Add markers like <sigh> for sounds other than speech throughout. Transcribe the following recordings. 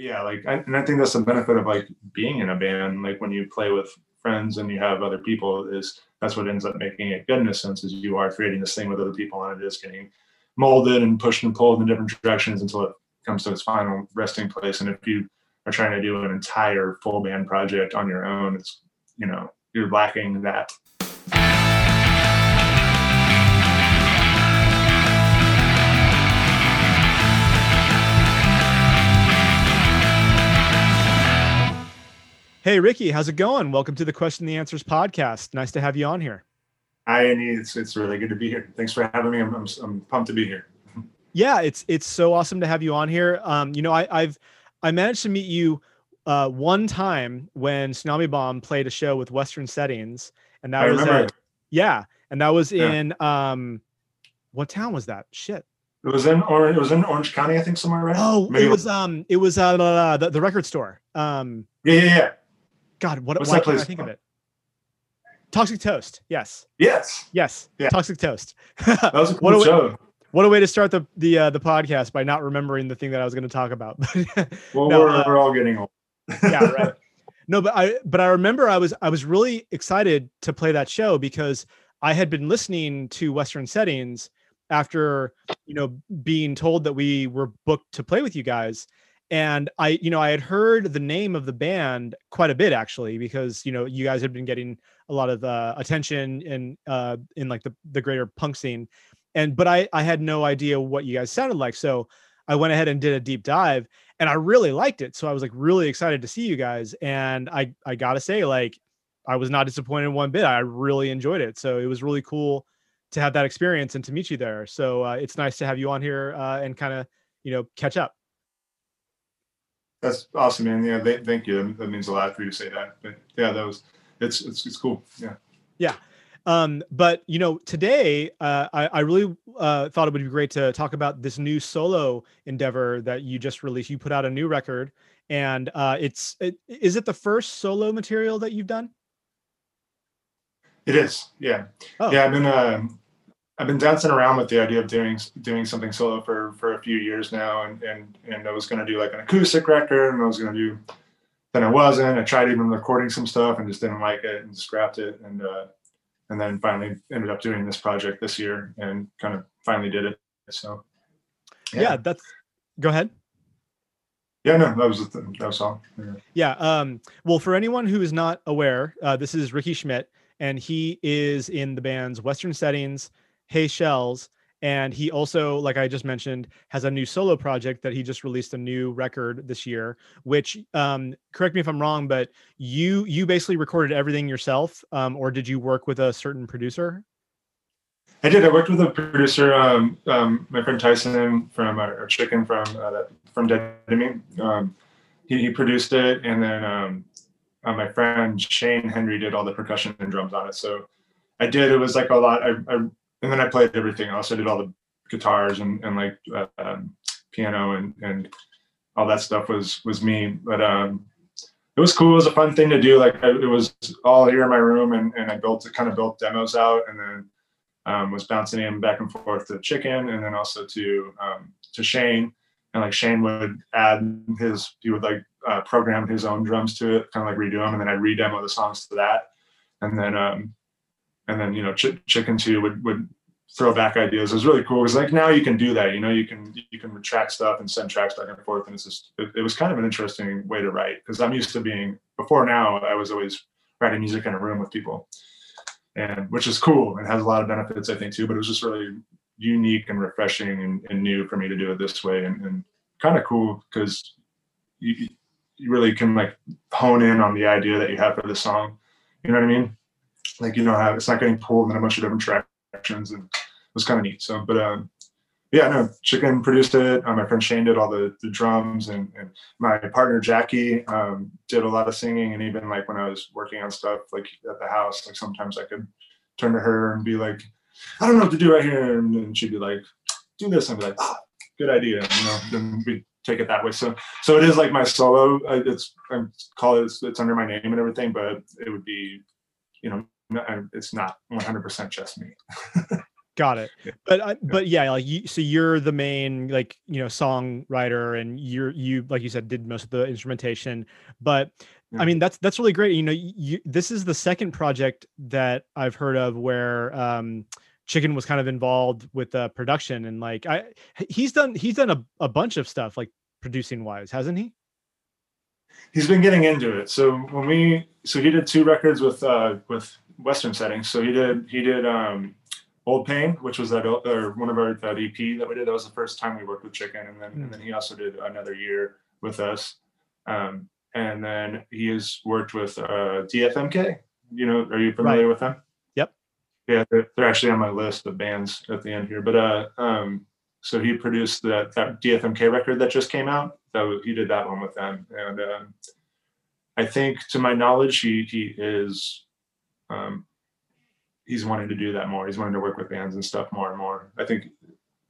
yeah, like, I, and I think that's the benefit of like being in a band. Like when you play with friends and you have other people, is that's what ends up making it good in a sense. Is you are creating this thing with other people, and it is getting molded and pushed and pulled in different directions until it comes to its final resting place. And if you are trying to do an entire full band project on your own, it's you know you're lacking that Hey, Ricky, how's it going? Welcome to the Question the Answers podcast. Nice to have you on here. Hi, Andy. It's, it's really good to be here. Thanks for having me. I'm, I'm, I'm pumped to be here. <laughs> Yeah, it's it's so awesome to have you on here. Um, you know, I, I've I managed to meet you uh, one time when Tsunami Bomb played a show with Western Settings, and that I was at, yeah, and that was Yeah. in um, what town was that? Shit. It was in Orange. It was in Orange County, I think, somewhere, right? Oh, Maybe it was um, it was uh, the, the the record store. Um, Yeah, yeah, yeah. God, what? What's why that can't I place think of it? Toxic Toast. Yes, Yes, yes. Yeah. Toxic Toast. that was a <laughs> What a- show. What a way to start the the uh, the podcast by not remembering the thing that I was going to talk about. <laughs> Well, No, we're, uh, we're all getting old. yeah, right. <laughs> No, but I but I remember I was I was really excited to play that show because I had been listening to Western Settings after you know being told that we were booked to play with you guys and I you know I had heard the name of the band quite a bit actually because you know you guys had been getting a lot of uh, attention in uh in like the the greater punk scene and but I I had no idea what you guys sounded like so I went ahead and did a deep dive and I really liked it. So I was like really excited to see you guys. And I I gotta say, like, I was not disappointed one bit. I really enjoyed it. So it was really cool to have that experience and to meet you there. So uh, it's nice to have you on here uh, and kind of you know catch up. That's awesome, man. Yeah, th- thank you. That means a lot for you to say that. But yeah, that was it's it's, it's cool. Yeah. Yeah. Um, but you know, today uh, I, I really uh, thought it would be great to talk about this new solo endeavor that you just released. You put out a new record, and uh, it's it, is it the first solo material that you've done? It is. Yeah. Oh. Yeah, I've been um I've been dancing around with the idea of doing doing something solo for for a few years now, and and and I was gonna do like an acoustic record, and I was gonna do. Then I wasn't. I tried even recording some stuff and just didn't like it and scrapped it, and uh, and then finally ended up doing this project this year and kind of finally did it. So Yeah, that's. Go ahead. yeah, no, that was the that was all. Yeah. Yeah. Um, well, for anyone who is not aware, uh, this is Ricky Schmidt, and he is in the bands Western Settings, Hey Chels, and he also, like I just mentioned, has a new solo project that he just released a new record this year. Which, um, correct me if I'm wrong, but you you basically recorded everything yourself, um, or did you work with a certain producer? I did. I worked with a producer, um, um, my friend Tyson from uh, or Chicken from uh, from Dead Me. Um, he, he produced it, and then um, uh, my friend Shane Henry did all the percussion and drums on it. So I did. It was like a lot. I, I and then I played everything else. I did all the guitars and and like uh, um, piano and and all that stuff was was me. But um, it was cool. It was a fun thing to do. Like I, it was all here in my room, and and I built kind of built demos out, and then um, was bouncing him back and forth to Chicken, and then also to um, to Shane. And like Shane would add his, he would like uh, program his own drums to it, kind of like redo them, and then I'd redemo the songs to that. And then, um, and then you know, Ch- Chicken too would would throw back ideas. It was really cool because like now you can do that. You know, you can you can retract stuff and send tracks back and forth, and it's just it, it was kind of an interesting way to write because I'm used to being before now. I was always writing music in a room with people and which is cool and has a lot of benefits i think too but it was just really unique and refreshing and, and new for me to do it this way and, and kind of cool because you, you really can like hone in on the idea that you have for the song you know what i mean like you know how it's not getting pulled in a bunch of different directions and it was kind of neat so but um yeah no chicken produced it uh, my friend shane did all the, the drums and, and my partner jackie um, did a lot of singing and even like when i was working on stuff like at the house like sometimes i could turn to her and be like i don't know what to do right here and then she'd be like do this and I'd be like ah, good idea you know then we take it that way so so it is like my solo uh, it's i call it it's, it's under my name and everything but it would be you know no- it's not 100% just me Got it. But but yeah, like you, so you're the main like you know songwriter, and you're you like you said did most of the instrumentation. But Yeah. I mean that's that's really great. You know, you this is the second project that I've heard of where um Chicken was kind of involved with the production, and like I he's done he's done a, a bunch of stuff like producing wise, hasn't he? He's been getting into it. So when we so he did two records with uh with Western settings. So he did he did um Old Pain, which was that or one of our that EP that we did. That was the first time we worked with Chicken, and then and then he also did another year with us. Um, and then he has worked with uh DFMK. You know, are you familiar with them? Yep. Yeah, they're, they're actually on my list of bands at the end here. But uh, um, so he produced that that DFMK record that just came out. So he did that one with them, and um, I think, to my knowledge, he he is um, he's wanting to do that more. He's wanting to work with bands and stuff more and more. I think,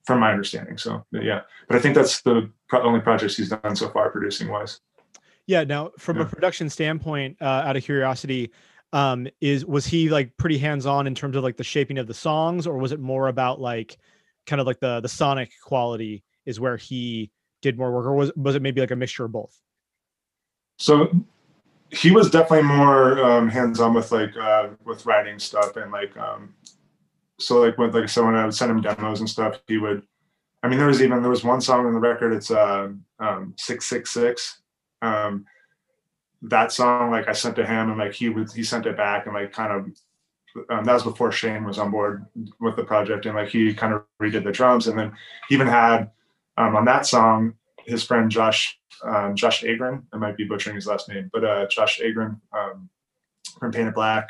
from my understanding. So yeah, but I think that's the pro- only projects he's done so far, producing wise. Yeah. Now, from a production standpoint, uh, out of curiosity, um, is was he like pretty hands on in terms of like the shaping of the songs, or was it more about like kind of like the the sonic quality is where he did more work, or was was it maybe like a mixture of both? So he was definitely more um, hands-on with like uh, with writing stuff and like um, so like with like someone I would send him demos and stuff, he would. I mean, there was even there was one song on the record. It's uh, um, six six six. Um, that song, like I sent to him, and like he would he sent it back, and like kind of um, that was before Shane was on board with the project, and like he kind of redid the drums, and then he even had um, on that song his friend Josh um, Josh Agrin. I might be butchering his last name, but uh, Josh Agrin um, from Painted Black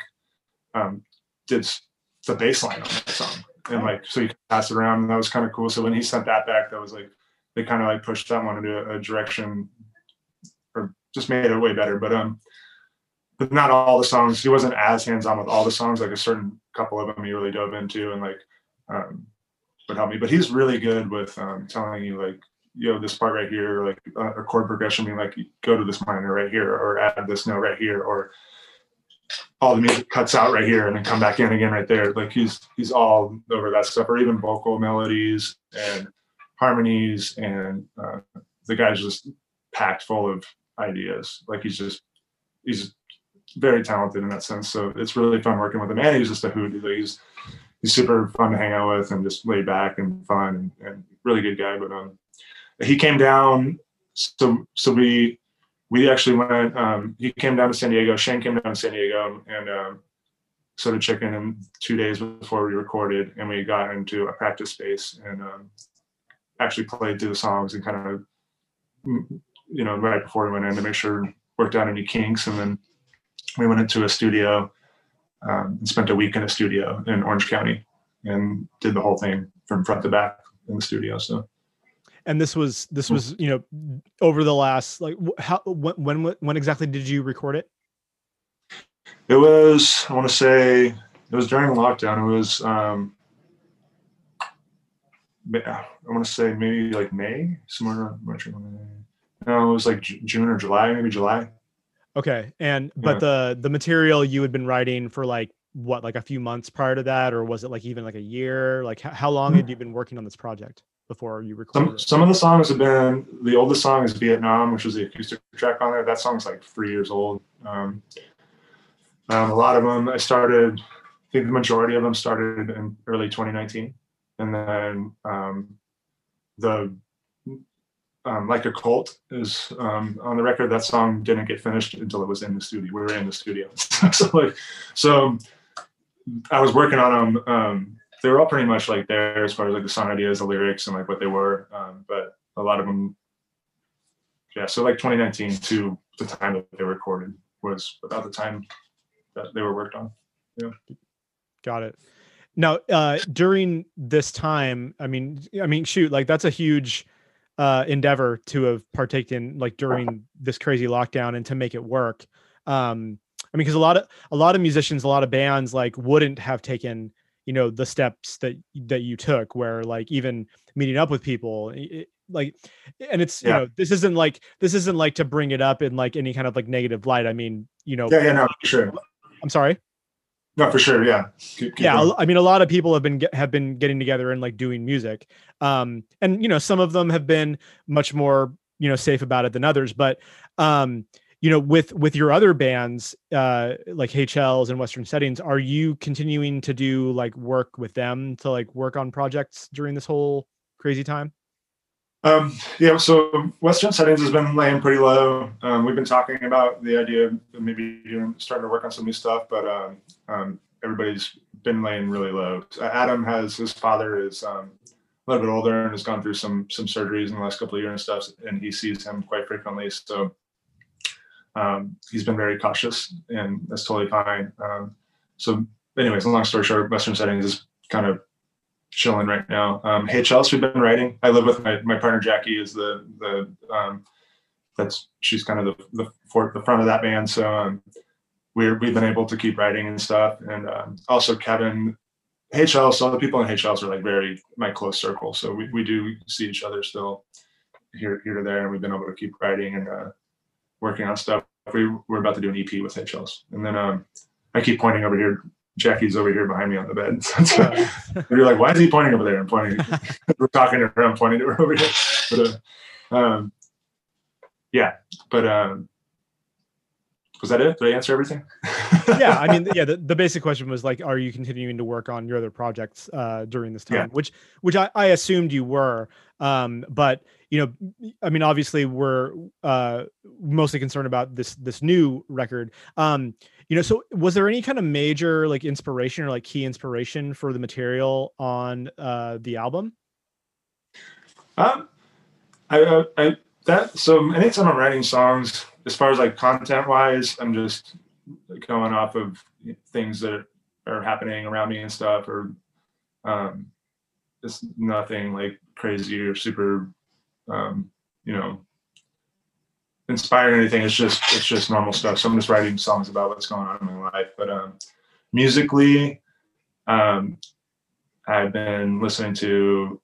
um, did the bass line on that song, and like so he passed it around, and that was kind of cool. So when he sent that back, that was like they kind of like pushed that one into a direction, or just made it way better. But um, but not all the songs. He wasn't as hands on with all the songs. Like a certain couple of them, he really dove into and like um, would help me. But he's really good with um, telling you like you know this part right here like uh, a chord progression being like go to this minor right here or add this note right here or all the music cuts out right here and then come back in again right there like he's he's all over that stuff or even vocal melodies and harmonies and uh, the guy's just packed full of ideas like he's just he's very talented in that sense. So it's really fun working with him. And he's just a hoot. He's he's super fun to hang out with and just laid back and fun and, and really good guy. But um he came down. So so we we actually went um he came down to san diego. Shane came down to san diego and um so did chicken in two days before we recorded and we got into a practice space and um actually played through the songs and kind of mm, you know right before we went in to make sure worked out any kinks. And then we went into a studio um, and spent a week in a studio in orange county and did the whole thing from front to back in the studio so And this was this was you know over the last like how when when when exactly did you record it? It was, I want to say, it was during lockdown. It was, um, I want to say maybe like May, somewhere around March or May. No, it was like June or July, maybe July. Okay, and but Yeah. the the material you had been writing for like what like a few months prior to that, or was it like even like a year? Like h- how long had you been working on this project before you recorded Some some of the songs have been the oldest song is Vietnam, which was the acoustic track on there. That song's like three years old. Um, um, a lot of them I started. I think the majority of them started in early 2019, and then um, the um, like a cult is um, on the record. That song didn't get finished until it was in the studio. We were in the studio, <laughs> so like so. I was working on them. Um, they were all pretty much like there as far as like the song ideas, the lyrics, and like what they were. Um, but a lot of them, yeah. So like 2019 to the time that they recorded was about the time that they were worked on. Got it. Now, uh, during this time, I mean, I mean, shoot, like that's a huge uh, endeavor to have partaken like during this crazy lockdown and to make it work. Um, I mean, because a lot of a lot of musicians, a lot of bands, like wouldn't have taken you know the steps that that you took, where like even meeting up with people, i- i- like, and it's you know this isn't like this isn't like to bring it up in like any kind of like negative light. I mean, you know, Yeah, yeah, no, sure. I'm sorry. No, for sure. Yeah. Keep, keep yeah. Going. I mean, a lot of people have been have been getting together and like doing music. Um, and you know, some of them have been much more you know safe about it than others. But um, you know, with with your other bands, uh, like Hey Chels and Western Settings, are you continuing to do like work with them to like work on projects during this whole crazy time? Um, yeah, so Western Settings has been laying pretty low. Um, we've been talking about the idea of maybe doing, starting to work on some new stuff, but um, um, everybody's been laying really low. Adam has his father is um, a little bit older and has gone through some some surgeries in the last couple of years and stuff, and he sees him quite frequently. So um, he's been very cautious, and that's totally fine. Um, so, anyways, long story short, Western Settings is kind of chilling right now. Um, Hey Chels we've been writing. I live with my, my partner Jackie is the the um, that's she's kind of the the, for, the front of that band. So um, we're we've been able to keep writing and stuff. And um, also Kevin HL. So the people in Hey Chels are like very my close circle. So we, we do see each other still here here to there, and we've been able to keep writing and uh, working on stuff. We we're about to do an EP with Hey Chels, and then um, I keep pointing over here Jackie's over here behind me on the bed. <laughs> So you're like, why is he pointing over there? I'm pointing. <laughs> We're talking to her. I'm pointing to her over here. But uh, um, yeah, but um, was that it? Did I answer everything? <laughs> yeah, I mean, yeah. The, the basic question was like, are you continuing to work on your other projects uh, during this time? Yeah. Which, which I, I assumed you were. Um, but you know, I mean, obviously, we're uh, mostly concerned about this this new record. Um, you know so was there any kind of major like inspiration or like key inspiration for the material on uh the album um i uh, i that so anytime i'm writing songs as far as like content wise i'm just going off of things that are happening around me and stuff or um it's nothing like crazy or super um you know inspiring anything. It's just it's just normal stuff. So I'm just writing songs about what's going on in my life. But um, musically, um, I've been listening to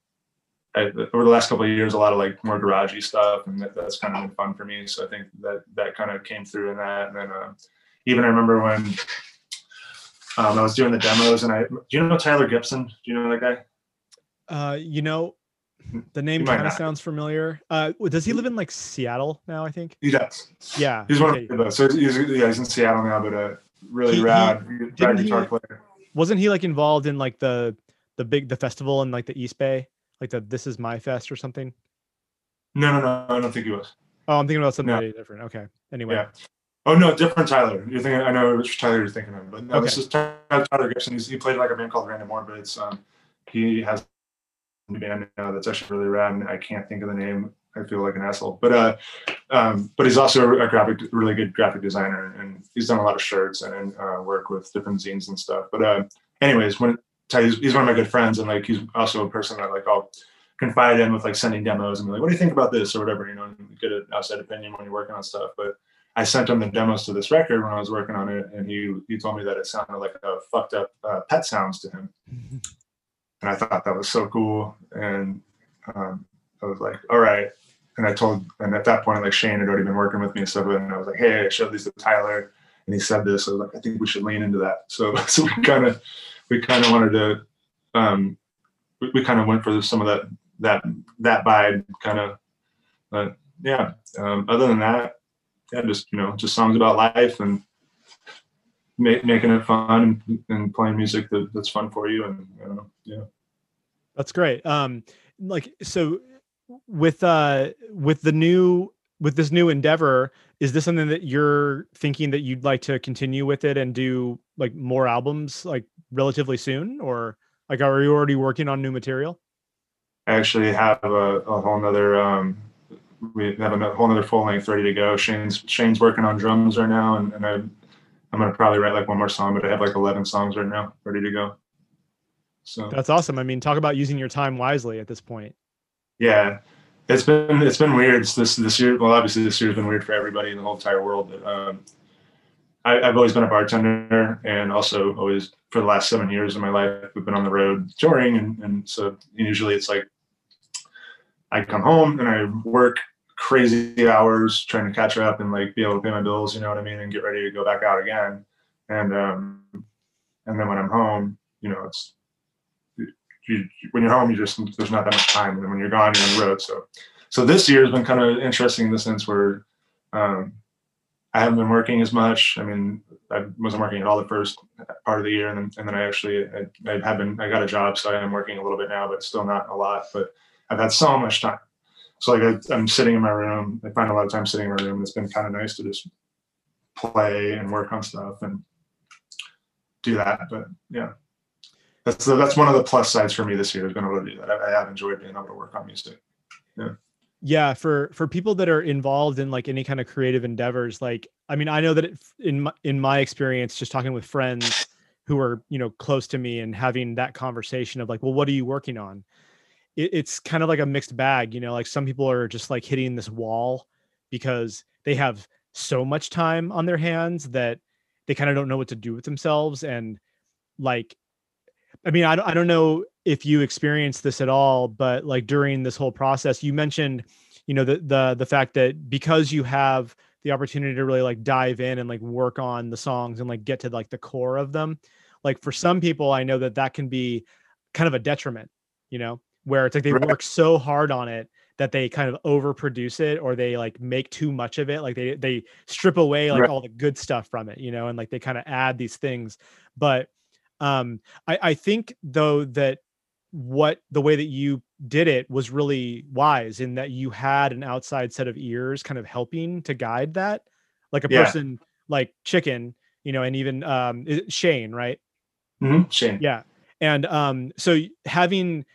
I, over the last couple of years a lot of like more garagey stuff, and that, that's kind of been fun for me. So I think that that kind of came through in that. And then uh, even I remember when um, I was doing the demos, and I do you know Tyler Gibson? Do you know that guy? Uh, you know, the name kind of sounds familiar. Uh, does he live in like Seattle now? I think he does. Yeah, he's one okay. of those. So he's, yeah, he's in Seattle now, but a really he, rad, he, rad guitar he, player. Wasn't he like involved in like the the big the festival in like the East Bay, like the This Is My Fest or something? No, no, no. I don't think he was. Oh, I'm thinking about something no. different. Okay. Anyway. Yeah. Oh no, different Tyler. You're thinking. I know which Tyler you're thinking of, but no, okay. this is Tyler Gibson. He's, he played like a band called Random Orbits. Um, he has a band now that's actually really rad, and I can't think of the name. I feel like an asshole, but uh, um, but he's also a graphic, really good graphic designer, and he's done a lot of shirts and uh, work with different zines and stuff. But uh, anyways, when he's, he's one of my good friends, and like he's also a person that like I'll confide in with like sending demos and be like, what do you think about this or whatever, you know, and get an outside opinion when you're working on stuff. But I sent him the demos to this record when I was working on it, and he he told me that it sounded like a fucked up uh, pet sounds to him. and I thought that was so cool. And um, I was like, all right. And I told, and at that point, like Shane had already been working with me and stuff. And I was like, hey, I showed these to Tyler, and he said this. I was like, I think we should lean into that. So, <laughs> so we kind of, we kind of wanted to, um, we, we kind of went for some of that, that, that vibe kind of. But yeah, um, other than that, yeah, just you know, just songs about life and making it fun and, and playing music that, that's fun for you and yeah that's great um like so with uh with the new with this new endeavor is this something that you're thinking that you'd like to continue with it and do like more albums like relatively soon or like are you already working on new material i actually have a, a whole nother um we have a whole nother full length ready to go shane's shane's working on drums right now and, and i I'm gonna probably write like one more song, but I have like 11 songs right now ready to go. So that's awesome. I mean, talk about using your time wisely at this point. Yeah, it's been it's been weird. It's this this year. Well, obviously this year's been weird for everybody in the whole entire world. Um, I, have always been a bartender, and also always for the last seven years of my life, we've been on the road touring, and, and so usually it's like I come home and I work crazy hours trying to catch up and like be able to pay my bills, you know what I mean, and get ready to go back out again. And um, and then when I'm home, you know, it's you, when you're home, you just there's not that much time, and when you're gone, you're on the road. So, so this year has been kind of interesting in the sense where um, I haven't been working as much. I mean, I wasn't working at all the first part of the year, and then and then I actually I, I have been I got a job, so I am working a little bit now, but still not a lot. But I've had so much time. So like I, I'm sitting in my room. I find a lot of time sitting in my room. It's been kind of nice to just play and work on stuff and do that. But yeah, that's the, that's one of the plus sides for me this year. Has been able to do that. I, I have enjoyed being able to work on music. Yeah yeah for for people that are involved in like any kind of creative endeavors like i mean i know that it, in my, in my experience just talking with friends who are you know close to me and having that conversation of like well what are you working on it, it's kind of like a mixed bag you know like some people are just like hitting this wall because they have so much time on their hands that they kind of don't know what to do with themselves and like i mean i don't, I don't know if you experienced this at all but like during this whole process you mentioned you know the the the fact that because you have the opportunity to really like dive in and like work on the songs and like get to like the core of them like for some people i know that that can be kind of a detriment you know where it's like they work so hard on it that they kind of overproduce it or they like make too much of it like they they strip away like right. all the good stuff from it you know and like they kind of add these things but um i i think though that what the way that you did it was really wise in that you had an outside set of ears kind of helping to guide that like a yeah. person like chicken you know and even um shane right mm-hmm. shane yeah and um so having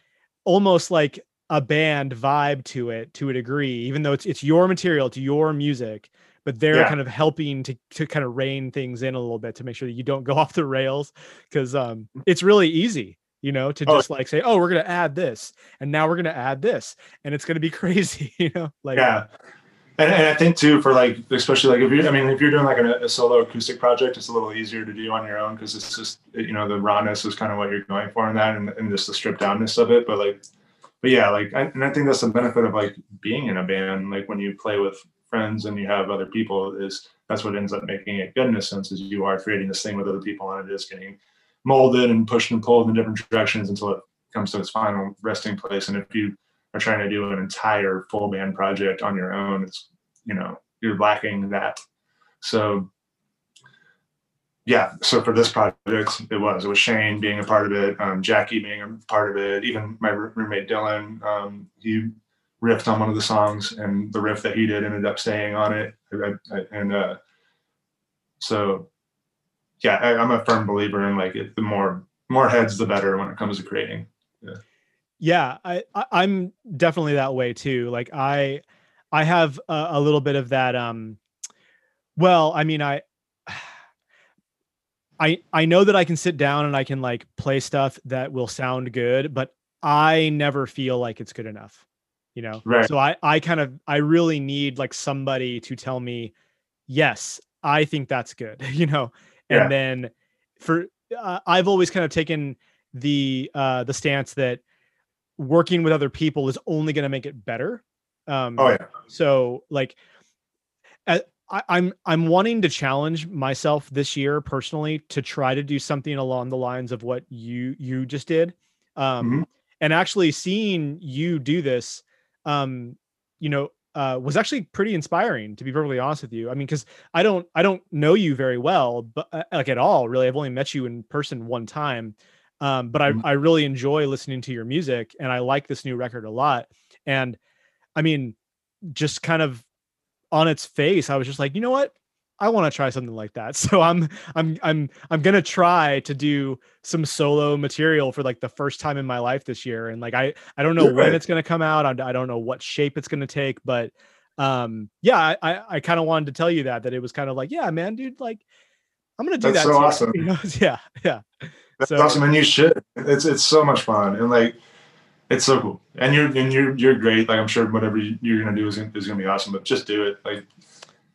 almost like a band vibe to it to a degree even though it's it's your material to your music but they're yeah. kind of helping to to kind of rein things in a little bit to make sure that you don't go <laughs> off the rails because um mm. it's really easy you know, to oh, just like say, oh, we're gonna add this, and now we're gonna add this, and it's gonna be <laughs> crazy, you know, like yeah. And, and I think too, for like, especially like if you, I mean, if you're doing like a, a solo acoustic project, it's a little easier to do on your own because it's just, you know, the rawness is kind of what you're going for in that, and, and just the stripped downness of it. But like, but yeah, like, I, and I think that's the benefit of like being in a band. Like when you play with friends and you have other people, is that's what ends up making it good in a sense. Is you are creating this thing with other people, and it is getting molded and pushed and pulled in different directions until it comes to its final resting place. And if you are trying to do an entire full band project on your own, it's you know you're lacking that. So yeah, so for this project, it was it was Shane being a part of it, um, Jackie being a part of it, even my roommate Dylan, um, he riffed on one of the songs, and the riff that he did ended up staying on it, and uh, so yeah, I, am a firm believer in like it, the more more heads, the better when it comes to creating. Yeah. Yeah, I, I am definitely that way too. Like I I have a, a little bit of that. Um, well, I mean, I. <sighs> I, I know that I can sit down and I can like play stuff that will sound good, but I never feel like it's good enough, you know? Right. So I, I kind of, I really need like somebody to tell me, yes, I think that's good, <laughs> you know? and then for uh, I've always kind of taken the uh, the stance that working with other people is only going to make it better. Um, oh yeah. So like, I, I'm I'm wanting to challenge myself this year personally to try to do something along the lines of what you you just did, um, mm-hmm. and actually seeing you do this, um, you know, uh, was actually pretty inspiring to be perfectly honest with you. I mean, because I don't I don't know you very well, but uh, like at all, really. I've only met you in person one time, um, but I mm-hmm. I really enjoy listening to your music, and I like this new record a lot. And I mean, just kind of on its face, I was just like, you know what? I want to try something like that. <laughs> So I'm I'm I'm I'm gonna try to do some solo material for like the first time in my life this year. And like I I don't know when right. it's gonna come out. I, I don't know what shape it's gonna take, but um yeah, I I kind of wanted to tell you that that it was kind of like yeah, man, dude, like I'm gonna do That's that. so awesome. <laughs> You know? <laughs> Yeah, yeah. That's so, awesome, and you should. It's it's so much fun and like it's so cool. And you're and you're you're great. Like I'm sure whatever you're gonna do is is gonna be awesome. But just do it. Like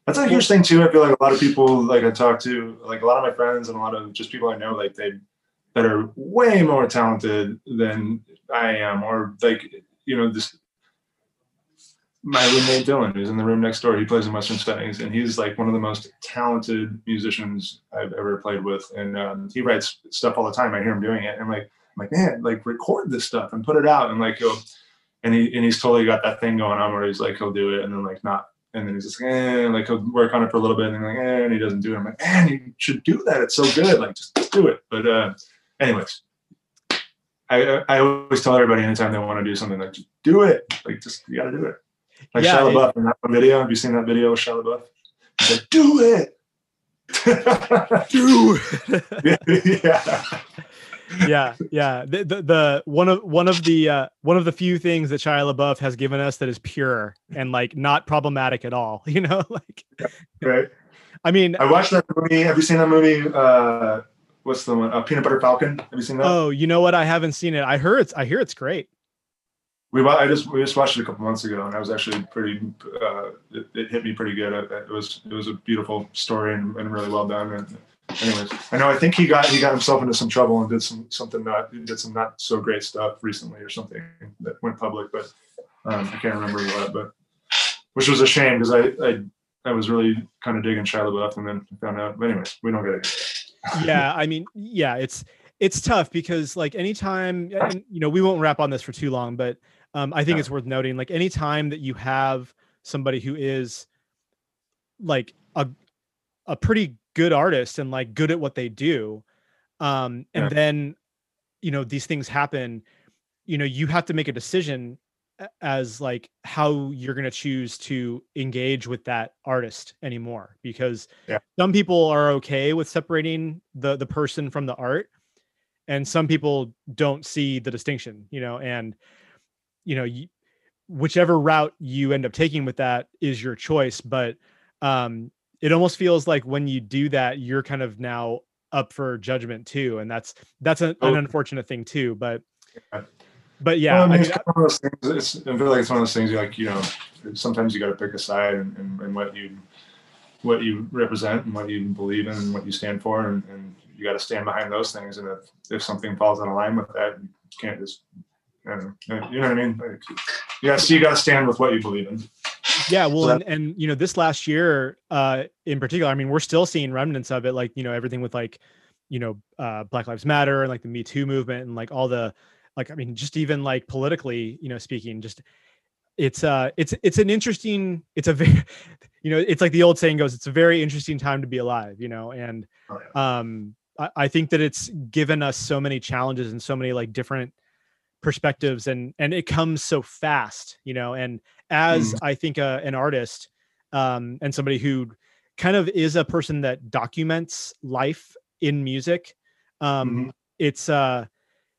that's a huge thing too. I feel like a lot of people like I talk to, like a lot of my friends and a lot of just people I know, like they that are way more talented than I am, or like you know, this my roommate Dylan, who's in the room next door, he plays in Western settings, and he's like one of the most talented musicians I've ever played with. And um, he writes stuff all the time. I hear him doing it, and I'm like, I'm like, man, like record this stuff and put it out, and like he'll, and he and he's totally got that thing going on where he's like he'll do it and then like not, and then he's just like, eh, like he'll work on it for a little bit, and then like, eh, and he doesn't do it. I'm like, man, you should do that. It's so good. Like just, just do it. But uh, anyways, I I always tell everybody anytime they want to do something like just do it. Like just you got to do it. Like Yeah, Shia LaBeouf in that video. Have you seen that video with Shia LaBeouf? He's like, do it. Dude. <laughs> yeah. Yeah, yeah. The, the the one of one of the uh, one of the few things that Shia LaBeouf has given us that is pure and like not problematic at all. <laughs> You know, like Right. I mean, I watched that movie. Have you seen that movie? Uh, what's the one? Uh, Peanut Butter Falcon. Have you seen that? oh, you know what? I haven't seen it. I heard it's I hear it's great. We I just we just watched it a couple months ago, and I was actually pretty. Uh, it, it hit me pretty good. It, it was it was a beautiful story and, and really well done. And anyways, I know I think he got he got himself into some trouble and did some something not did some not so great stuff recently or something that went public, but um, I can't remember what. But which was a shame because I, I I was really kind of digging Shia LaBeouf, and then found out. But anyways, we don't get it. yeah i mean yeah it's it's tough because like anytime and, you know we won't wrap on this for too long but um, i think Yeah. it's worth noting like anytime that you have somebody who is like a a pretty good artists and like good at what they do um and Yeah. then you know these things happen you know you have to make a decision as like how you're going to choose to engage with that artist anymore because Yeah. some people are okay with separating the the person from the art and some people don't see the distinction you know and you know you, whichever route you end up taking with that is your choice but um it almost feels like when you do that you're kind of now up for judgment too and that's that's a, an Oh. unfortunate thing too but Yeah. but yeah well, I I mean, mean, it's one of those things. It's, I feel like it's one of those things. You like, you know, sometimes you got to pick a side and, and, and what you what you represent and what you believe in and what you stand for, and, and you got to stand behind those things. And if if something falls out of line with that, you can't just. I don't know, you know what I mean? Like, yeah, so you got to stand with what you believe in. Yeah well So and, and you know this last year uh in particular i mean we're still seeing remnants of it like you know everything with like you know uh black lives matter and like the me too movement and like all the like i mean just even like politically you know speaking just it's uh it's it's an interesting it's a very <laughs> you know it's like the old saying goes it's a very interesting time to be alive you know and Oh, um I, I think that it's given us so many challenges and so many like different perspectives and and it comes so fast you know and as i think uh, an artist um and somebody who kind of is a person that documents life in music um Mhm. it's uh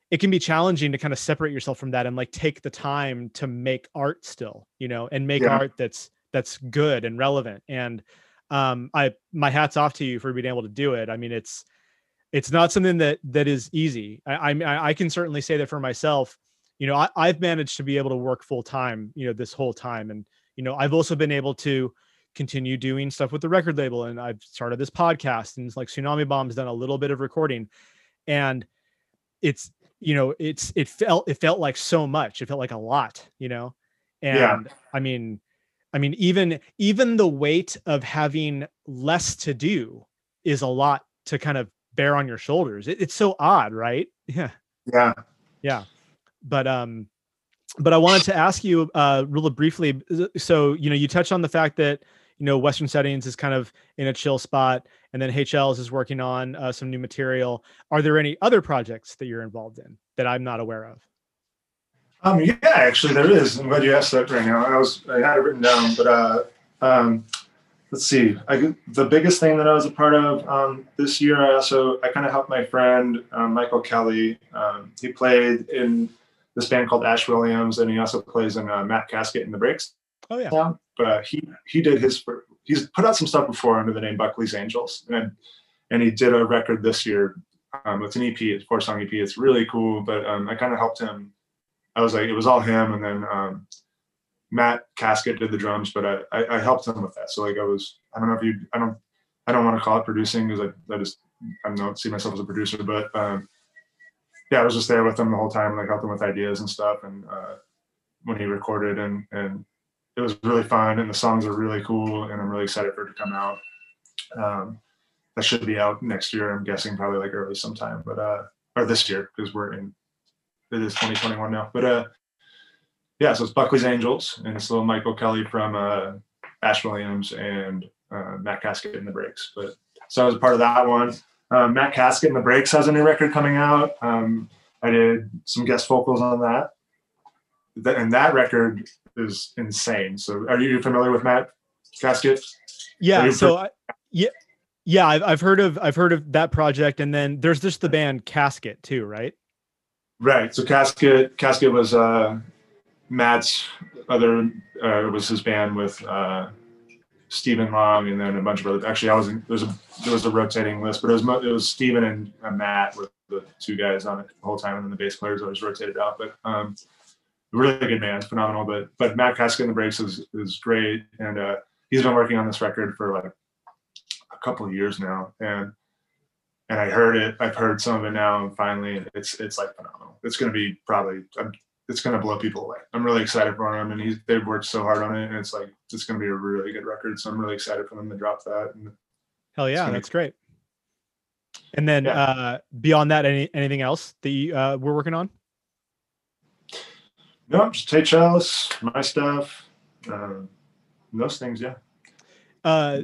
it can be challenging to kind of separate yourself from that and like take the time to make art still you know and make Yeah. art that's that's good and relevant and um i my hats off to you for being able to do it i mean it's it's not something that that is easy. I i, I can certainly say that for myself you know I, i've managed to be able to work full time you know this whole time. And you know i've also been able to continue doing stuff with the record label. And i've started this podcast and it's like tsunami bomb's done a little bit of recording. And it's you know it's it felt it felt like so much. It felt like a lot you know? And Yeah. i mean i mean even even the weight of having less to do is a lot to kind of bear on your shoulders it, it's so odd right yeah Yeah. yeah but um but i wanted to ask you uh really briefly so you know you touched on the fact that you know western settings is kind of in a chill spot and then Hey Chels is working on uh, some new material are there any other projects that you're involved in that i'm not aware of Um, yeah, actually, there is. I'm glad you asked that right now. I was I had it written down, but uh, um, let's see. I, the biggest thing that I was a part of um, this year, I also I kind of helped my friend um, Michael Kelly. Um, he played in this band called Ash Williams, and he also plays in uh, Matt Casket in the Breaks. oh yeah Yeah. But uh, he he did his he's put out some stuff before under the name Buckley's Angels, and and he did a record this year. Um, it's an EP, it's a four song EP. It's really cool, but um, I kind of helped him. I was like, it was all him, and then um, Matt Casket did the drums, but I, I I helped him with that. So like I was I don't know if you I don't I don't want to call it producing because I, I just I don't see myself as a producer, but um, yeah, I was just there with him the whole time, like him with ideas and stuff, and uh, when he recorded and and it was really fun, and the songs are really cool, and I'm really excited for it to come out. Um, that should be out next year. I'm guessing probably like early sometime, but uh, or this year because we're in it is 2021 now. But uh, yeah, so it's Buckley's Angels, and it's little Michael Kelly from uh, Ash Williams and uh, Matt Casket in the Breaks. But so I was a part of that one. Um, Matt Casket in the Breaks has a new record coming out. Um, I did some guest vocals on that. Th- and that record is insane. So are you familiar with Matt Casket? Yeah. So I, yeah, yeah, I've, I've heard of I've heard of that project, and then there's just the band Casket too, right? Right. So Casket Casket was uh, Matt's other uh, was his band with uh, Stephen Long and then a bunch of other. Actually, I was in, there was a there was a rotating list, but it was it was Stephen and uh, Matt were the two guys on it the whole time, and then the bass players always rotated out. But um, really good band, phenomenal. But but Matt Casket in the Breaks is is great, and uh, he's been working on this record for like a couple of years now, and and I heard it. I've heard some of it now, and finally, it's it's like phenomenal. It's going to be probably. I'm, it's going to blow people away. I'm really excited for him, and he's they've worked so hard on it, and it's like it's going to be a really good record. So I'm really excited for them to drop that. And Hell yeah, that's great. And then Yeah. uh, beyond that, any anything else that you, uh, we're working on? no, just Tate Chalice, my stuff, um, those things. Yeah. Uh,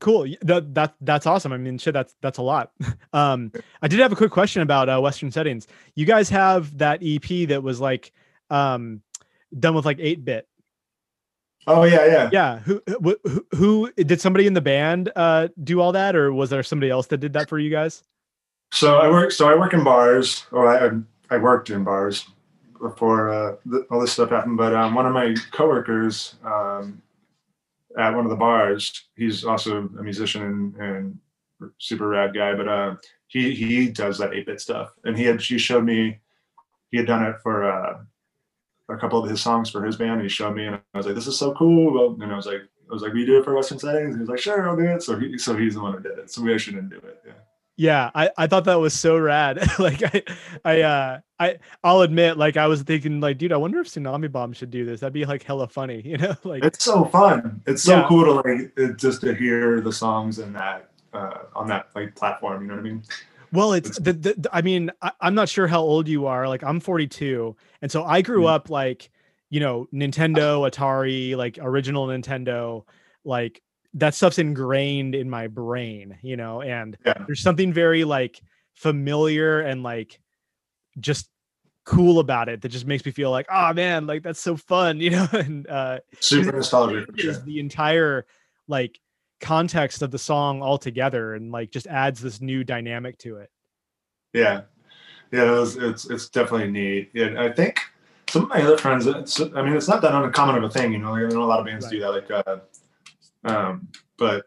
cool. That that that's awesome. I mean, shit, that's that's a lot. <laughs> um, I did have a quick question about uh, Western settings. You guys have that EP that was like um, done with like eight bit. Oh yeah, yeah. Yeah. Who, who who who did somebody in the band uh, do all that, or was there somebody else that did that for you guys? So I work. So I work in bars, or I I worked in bars before uh, all this stuff happened. But um, one of my coworkers um, at one of the bars, he's also a musician and, and super rad guy. But uh, he he does that eight bit stuff, and he had she showed me he had done it for uh, a couple of his songs for his band. And he showed me, and I was like, "This is so cool!" And I was like, "I was like, we do it for Western settings." And he was like, "Sure, I'll do it." So he so he's the one who did it. So we actually didn't do it. Yeah. Yeah, I, I thought that was so rad. <laughs> like I I uh I I'll admit, like I was thinking, like, dude, I wonder if Tsunami Bomb should do this. That'd be like hella funny, <laughs> you know? Like it's so fun. It's so Yeah. cool to like it, just to hear the songs in that uh, on that like platform. You know what I mean? Well, it's the, the, the- I mean, I, I'm not sure how old you are. Like, I'm 42, and so I grew Mm. up like, you know, Nintendo, Atari, like original Nintendo, like that stuff's ingrained in my brain, you know. And Yeah. there's something very like familiar and like just cool about it that just makes me feel like, oh man, like that's so fun, <laughs> you know. And uh, Super nostalgic sure. the entire like context of the song altogether, and like just adds this new dynamic to it. Yeah, yeah. It was, it's it's definitely neat. And I think some of my other friends. It's, I mean, it's not that uncommon of a thing. You know, like, I know a lot of bands do that. Like, uh, um, but.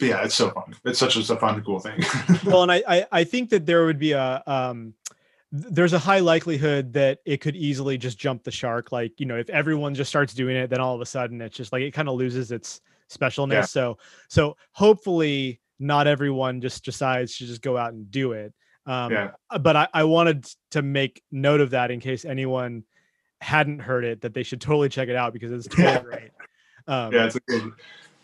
But yeah, it's so fun. It's such a, a fun, cool thing. <laughs> well and I, I i think that there would be a um there's a high likelihood that it could easily just jump the shark like you know if everyone just starts doing it then all of a sudden it's just like it kind of loses its specialness Yeah. so so hopefully not everyone just decides to just go out and do it um yeah, uh, but I, I wanted to make note of that in case anyone hadn't heard it that they should totally check it out because it's <laughs> totally great um yeah. It's a good.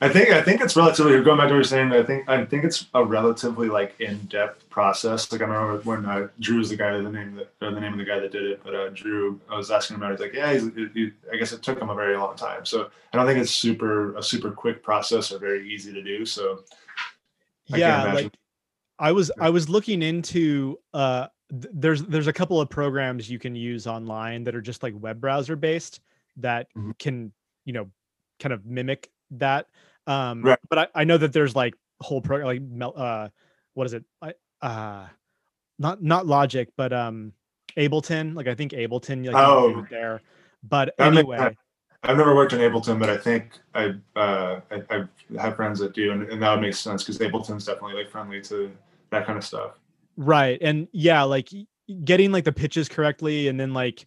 I think I think it's relatively going back to what you're saying. I think I think it's a relatively like in-depth process. Like I remember when uh, Drew's the guy, the name that or the name of the guy that did it, but uh, Drew, I was asking him about. it. He's like, yeah, he's, he, he- I guess it took him a very long time. So I don't think it's super a super quick process or very easy to do. So I yeah like i was i was looking into uh th- there's there's a couple of programs you can use online that are just like web browser based that Mhm. can you know kind of mimic that um Right. but I, I know that there's like whole program like mel- uh what is it I, uh not not logic but um ableton like i think ableton like you can do Oh. there but That anyway. I've never worked in Ableton, but I think I uh, I, I have friends that do, and, and that would make sense because Ableton's definitely like friendly to that kind of stuff. Right. And yeah, like getting like the pitches correctly and then like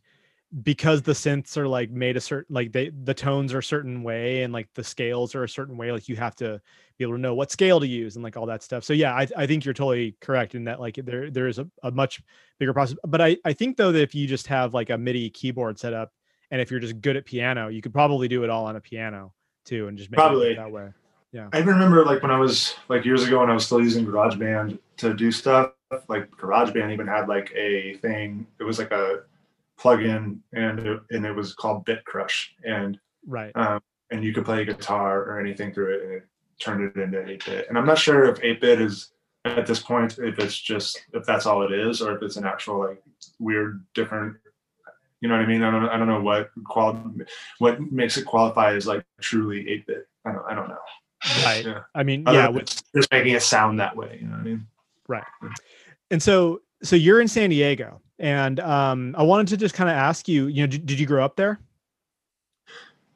because the synths are like made a certain like they the tones are a certain way and like the scales are a certain way, like you have to be able to know what scale to use and like all that stuff. So yeah, I, I think you're totally correct in that like there there is a, a much bigger process. But I, I think though that if you just have like a MIDI keyboard set up and if you're just good at piano, you could probably do it all on a piano too, and just make Probably. it that way. Yeah. I even remember like when I was like years ago when I was still using GarageBand to do stuff. Like GarageBand even had like a thing. It was like a plugin, and it, and it was called Bit Crush, and Right. um, and you could play guitar or anything through it, and it turned it into 8-bit. And I'm not sure if 8-bit is at this point if it's just if that's all it is, or if it's an actual like weird different. You know what I mean? I don't. I don't know what qual what makes it qualify as like truly 8-bit. I don't. I don't know. Right. Yeah. I mean, Other yeah. with- just making it sound that way. You know what I mean? Right. And so so you're in San Diego, and um, I wanted to just kind of ask you. You know, did, did you grow up there?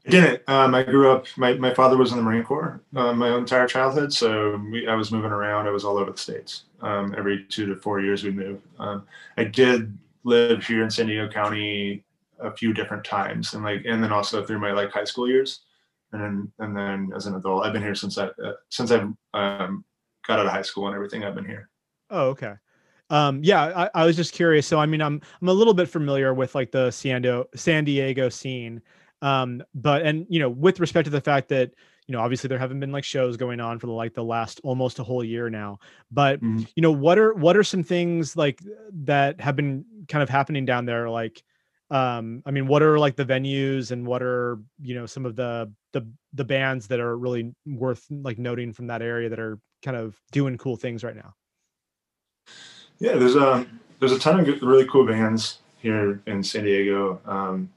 I didn't. Um, I grew up. My, my father was in the Marine Corps uh, my entire childhood, so we, I was moving around. I was all over the states. Um, every two to four years, we moved. Um, I did live here in San Diego County a few different times, and like, and then also through my like high school years, and then and then as an adult, I've been here since I uh, since I've um, got out of high school and everything. I've been here. Oh, okay. Um, yeah, I, I was just curious. So, I mean, I'm I'm a little bit familiar with like the San Diego, San Diego scene, um, but and you know, with respect to the fact that you know, obviously there haven't been like shows going on for the like the last almost a whole year now. But Mhm. you know, what are what are some things like that have been kind of happening down there? Like, um, I mean, what are like the venues and what are you know some of the the the bands that are really worth like noting from that area that are kind of doing cool things right now? Yeah, there's a there's a ton of good, really cool bands here in San Diego. Um,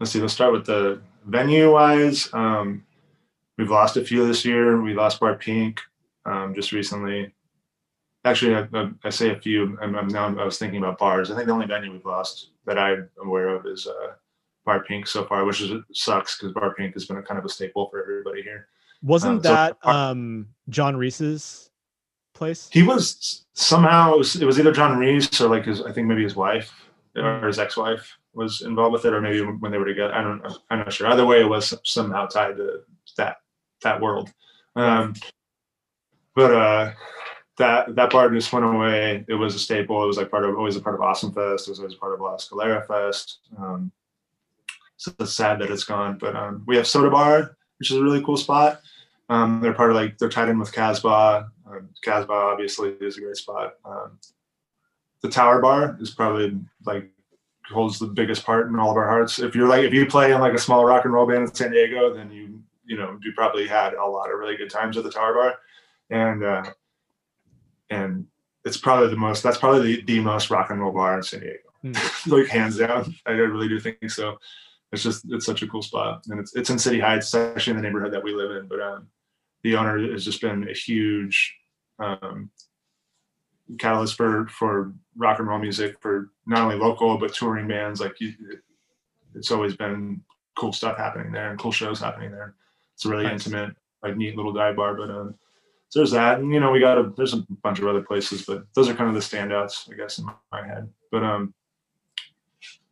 let's see, let's start with the venue wise. Um, we've lost a few this year. We lost Bar Pink um, just recently. Actually, I, I, I say a few. I'm, I'm now I was thinking about bars. I think the only venue we've lost that I'm aware of is uh, Bar Pink so far, which is sucks because Bar Pink has been a kind of a staple for everybody here. Wasn't Um, so- that um John Reis's place? He was somehow it was, either John Reis or like his I think maybe his wife or his ex-wife was involved with it, or maybe when they were together. I don't know. I'm not sure. Either way, it was somehow tied to that that world. Um, but uh, that that bar just went away. It was a staple. It was like part of always a part of Awesome Fest. It was always a part of La Escalera Fest. Um, so it's sad that it's gone. But um, we have Soda Bar, which is a really cool spot. Um, they're part of like they're tied in with Casbah. Um, Casbah obviously is a great spot. Um, the Tower Bar is probably like holds the biggest part in all of our hearts. If you're like if you play in like a small rock and roll band in San Diego, then you you know you probably had a lot of really good times at the Tower Bar, and uh, and it's probably the most that's probably the, the most rock and roll bar in San Diego, <laughs> like hands down. I really do think so. It's just it's such a cool spot, and it's it's in City Heights, it's actually in the neighborhood that we live in. But um, the owner has just been a huge um, catalyst for for rock and roll music for not only local but touring bands. Like you, it's always been cool stuff happening there and cool shows happening there. It's a really Nice. intimate, like neat little dive bar. But um, so there's that, and you know we got a there's a bunch of other places, but those are kind of the standouts, I guess, in my, my head. But um,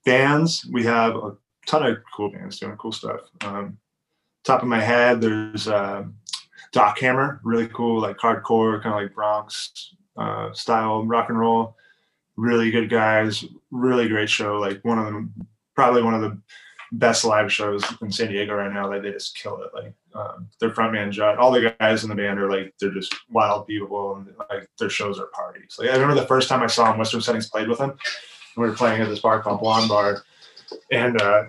bands we have a ton of cool bands doing cool stuff. Um, top of my head, there's um Doc Hammer, really cool, like hardcore, kind of like Bronx uh, style rock and roll. Really good guys, really great show. Like one of them, probably one of the best live shows in San Diego right now. Like they just kill it. Like um, their frontman Judd, all the guys in the band are like they're just wild people, and like their shows are parties. Like I remember the first time I saw Western Settings played with him. We were playing at this bar called Blonde Bar, and uh,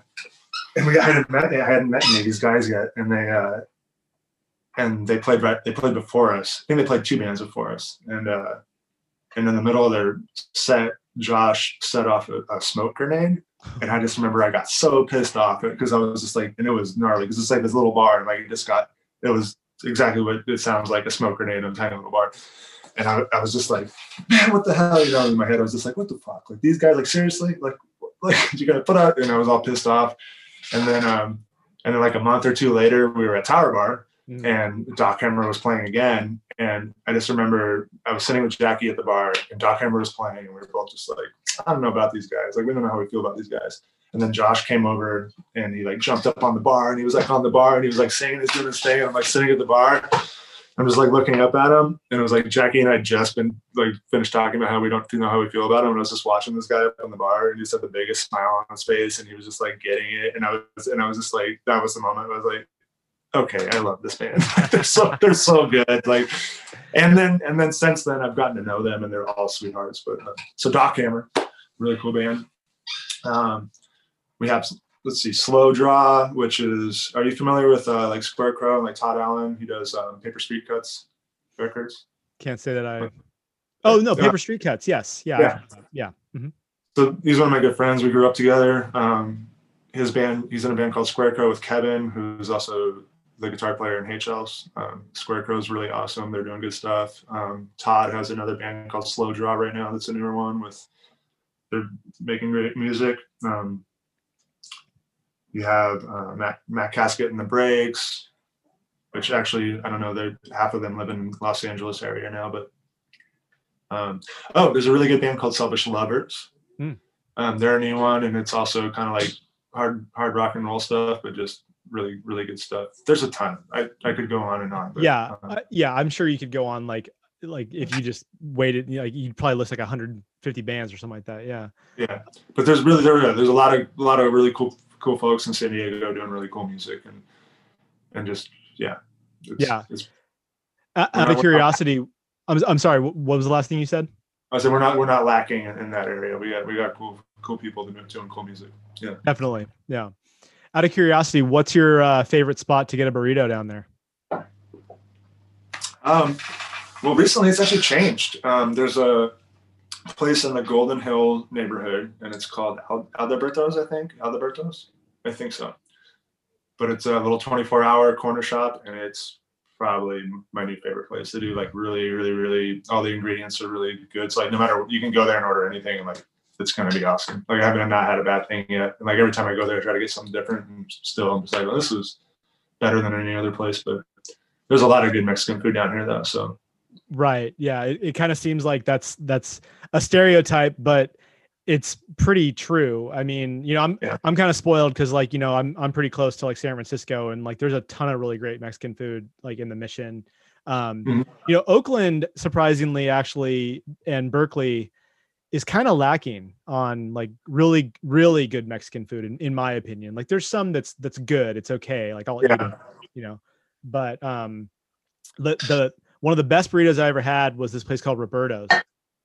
and we I hadn't met I hadn't met any of these guys yet, and they uh, and they played right they played before us. I think they played two bands before us, and uh, and in the middle of their set, Josh set off a, a smoke grenade, and I just remember I got so pissed off because I was just like, and it was gnarly because it's like this little bar, and like it just got it was exactly what it sounds like a smoke grenade in a tiny little bar. And I, I was just like, man, what the hell? You know, in my head, I was just like, what the fuck? Like these guys, like seriously, like, like <laughs> you gotta put out. And I was all pissed off. And then, um, and then like a month or two later, we were at Tower Bar, Mm. and Doc Hammer was playing again. And I just remember I was sitting with Jackie at the bar, and Doc Hammer was playing, and we were both just like, I don't know about these guys. Like we don't know how we feel about these guys. And then Josh came over and he like jumped up on the bar and he was like on the bar and he was like singing his doing thing. I'm like sitting at the bar I'm just like looking up at him, and it was like Jackie and I just been like finished talking about how we don't know how we feel about him. And I was just watching this guy up in the bar, and he just had the biggest smile on his face, and he was just like getting it. And I was, and I was just like, that was the moment. I was like, okay, I love this band. <laughs> they're so they're so good. Like, and then and then since then, I've gotten to know them, and they're all sweethearts. But uh, so Doc Hammer, really cool band. Um, we have let's see, Slow Draw, which is. Are you familiar with uh, like Squarecrow and like Todd Allen? He does um, Paper Street Cuts records. Can't say that I. Oh no, Paper Street Cuts. Yes, yeah, Yeah. yeah. mhm. So he's one of my good friends. We grew up together. Um, his band, he's in a band called Squarecrow with Kevin, who's also the guitar player in Hey Chels. Um, Squarecrow is really awesome. They're doing good stuff. Um, Todd has another band called Slow Draw right now. That's a newer one with. They're making great music. Um, you have uh, Matt, Matt Casket and the Breaks, which actually I don't know. They're half of them live in Los Angeles area now, but um, oh, there's a really good band called Selfish Lovers. Hmm. Um, they're a new one, and it's also kind of like hard hard rock and roll stuff, but just really really good stuff. There's a ton. I, I could go on and on. But, yeah, uh, yeah. I'm sure you could go on like like if you just waited, you know, like you'd probably list like 150 bands or something like that. Yeah. yeah. But there's really there there's a lot of a lot of really cool cool folks in San Diego doing really cool music and and just yeah. It's, Yeah. It's, Out of curiosity, I'm I'm sorry. What was the last thing you said? I said we're not we're not lacking in, in that area. We got we got cool cool people doing doing cool music. Yeah. Definitely. Yeah. Out of curiosity, what's your uh, favorite spot to get a burrito down there? Um, well, recently it's actually changed. Um, there's a place in the Golden Hill neighborhood, and it's called Al- Alberto's, I think. Alberto's, I think so. But it's a little 24-hour corner shop, and it's probably my new favorite place to do. Like really, really, really, all the ingredients are really good. So like, no matter you can go there and order anything, and like it's gonna be awesome. Like I haven't not had a bad thing yet. And like every time I go there, I try to get something different, and still I'm just like, well, this is better than any other place. But there's a lot of good Mexican food down here, though. So Right. Yeah. It, it kind of seems like that's that's a stereotype, but it's pretty true. I mean, you know, I'm Yeah. I'm kind of spoiled because like, you know, I'm I'm pretty close to like San Francisco and like there's a ton of really great Mexican food like in the mission. Um, Mhm. you know, Oakland surprisingly actually and Berkeley is kind of lacking on like really, really good Mexican food in, in my opinion. Like there's some that's that's good. It's okay. Like I'll eat it, you know. But um the the one of the best burritos I ever had was this place called Roberto's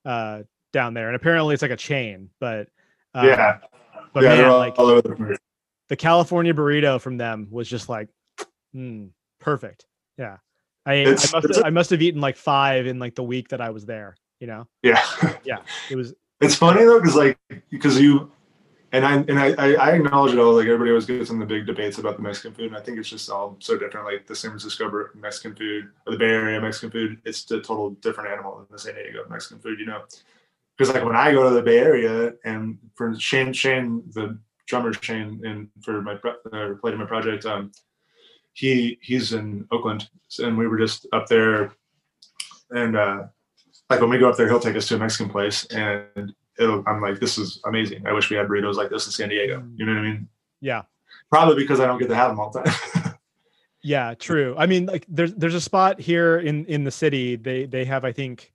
uh down there. And apparently it's like a chain, but uh, yeah, but yeah, man, all, like all the the California burrito from them was just like mm, perfect. Yeah. I, I must I must have eaten like five in like the week that I was there, you know. Yeah, yeah. It was <laughs> it's funny though, because like because you and I and I, I acknowledge it all. Like everybody always gets in the big debates about the Mexican food, and I think it's just all so different. Like the San Francisco Mexican food or the Bay Area Mexican food, it's a total different animal than the San Diego Mexican food. You know, because like when I go to the Bay Area and for Shane Shane the drummer Shane and for my uh, played in my project, um, he he's in Oakland, and we were just up there, and uh, like when we go up there, he'll take us to a Mexican place, and it'll, I'm like, this is amazing. I wish we had burritos like this in San Diego. You know what I mean? yeah. Probably because I don't get to have them all the time. <laughs> Yeah, true. I mean, like there's there's a spot here in in the city. They they have I think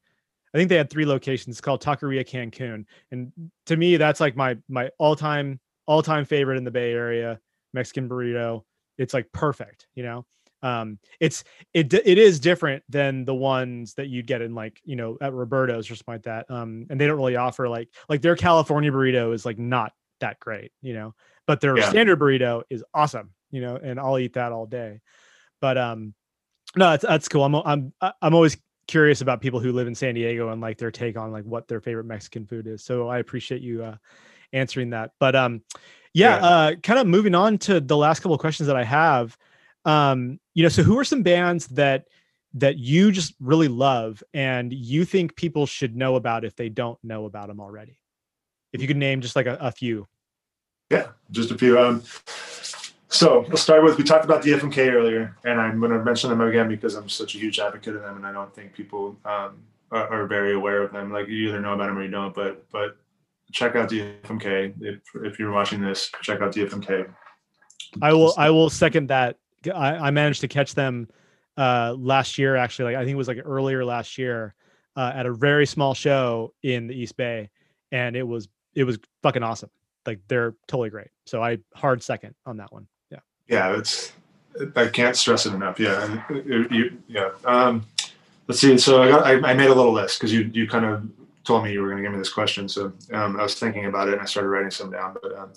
I think they had three locations. It's called Taqueria Cancun, and to me that's like my my all time all time favorite in the Bay Area Mexican burrito. It's like perfect, you know. Um, it's it it is different than the ones that you'd get in like you know at Roberto's or something like that. Um, and they don't really offer like like their California burrito is like not that great, you know. But their Yeah. standard burrito is awesome, you know, and I'll eat that all day. But um, no, that's that's cool. I'm I'm I'm always curious about people who live in San Diego and like their take on like what their favorite Mexican food is. So I appreciate you uh, answering that. But um, yeah, Yeah. uh, kind of moving on to the last couple of questions that I have. Um, you know, so who are some bands that that you just really love and you think people should know about if they don't know about them already? If you could name just like a, a few. yeah, just a few. Um, so we'll start with we talked about DFMK earlier, and I'm going to mention them again because I'm such a huge advocate of them, and I don't think people um, are, are very aware of them. Like you either know about them or you don't. But but check out DFMK if if you're watching this. Check out DFMK. I will I will second that. I, I managed to catch them uh, last year. Actually, like I think it was like earlier last year uh, at a very small show in the East Bay, and it was it was fucking awesome. Like they're totally great. So I hard second on that one. Yeah. Yeah, it's I can't stress it enough. Yeah, you, yeah. Um, let's see. So I got I, I made a little list because you you kind of told me you were going to give me this question. So um, I was thinking about it and I started writing some down. But um,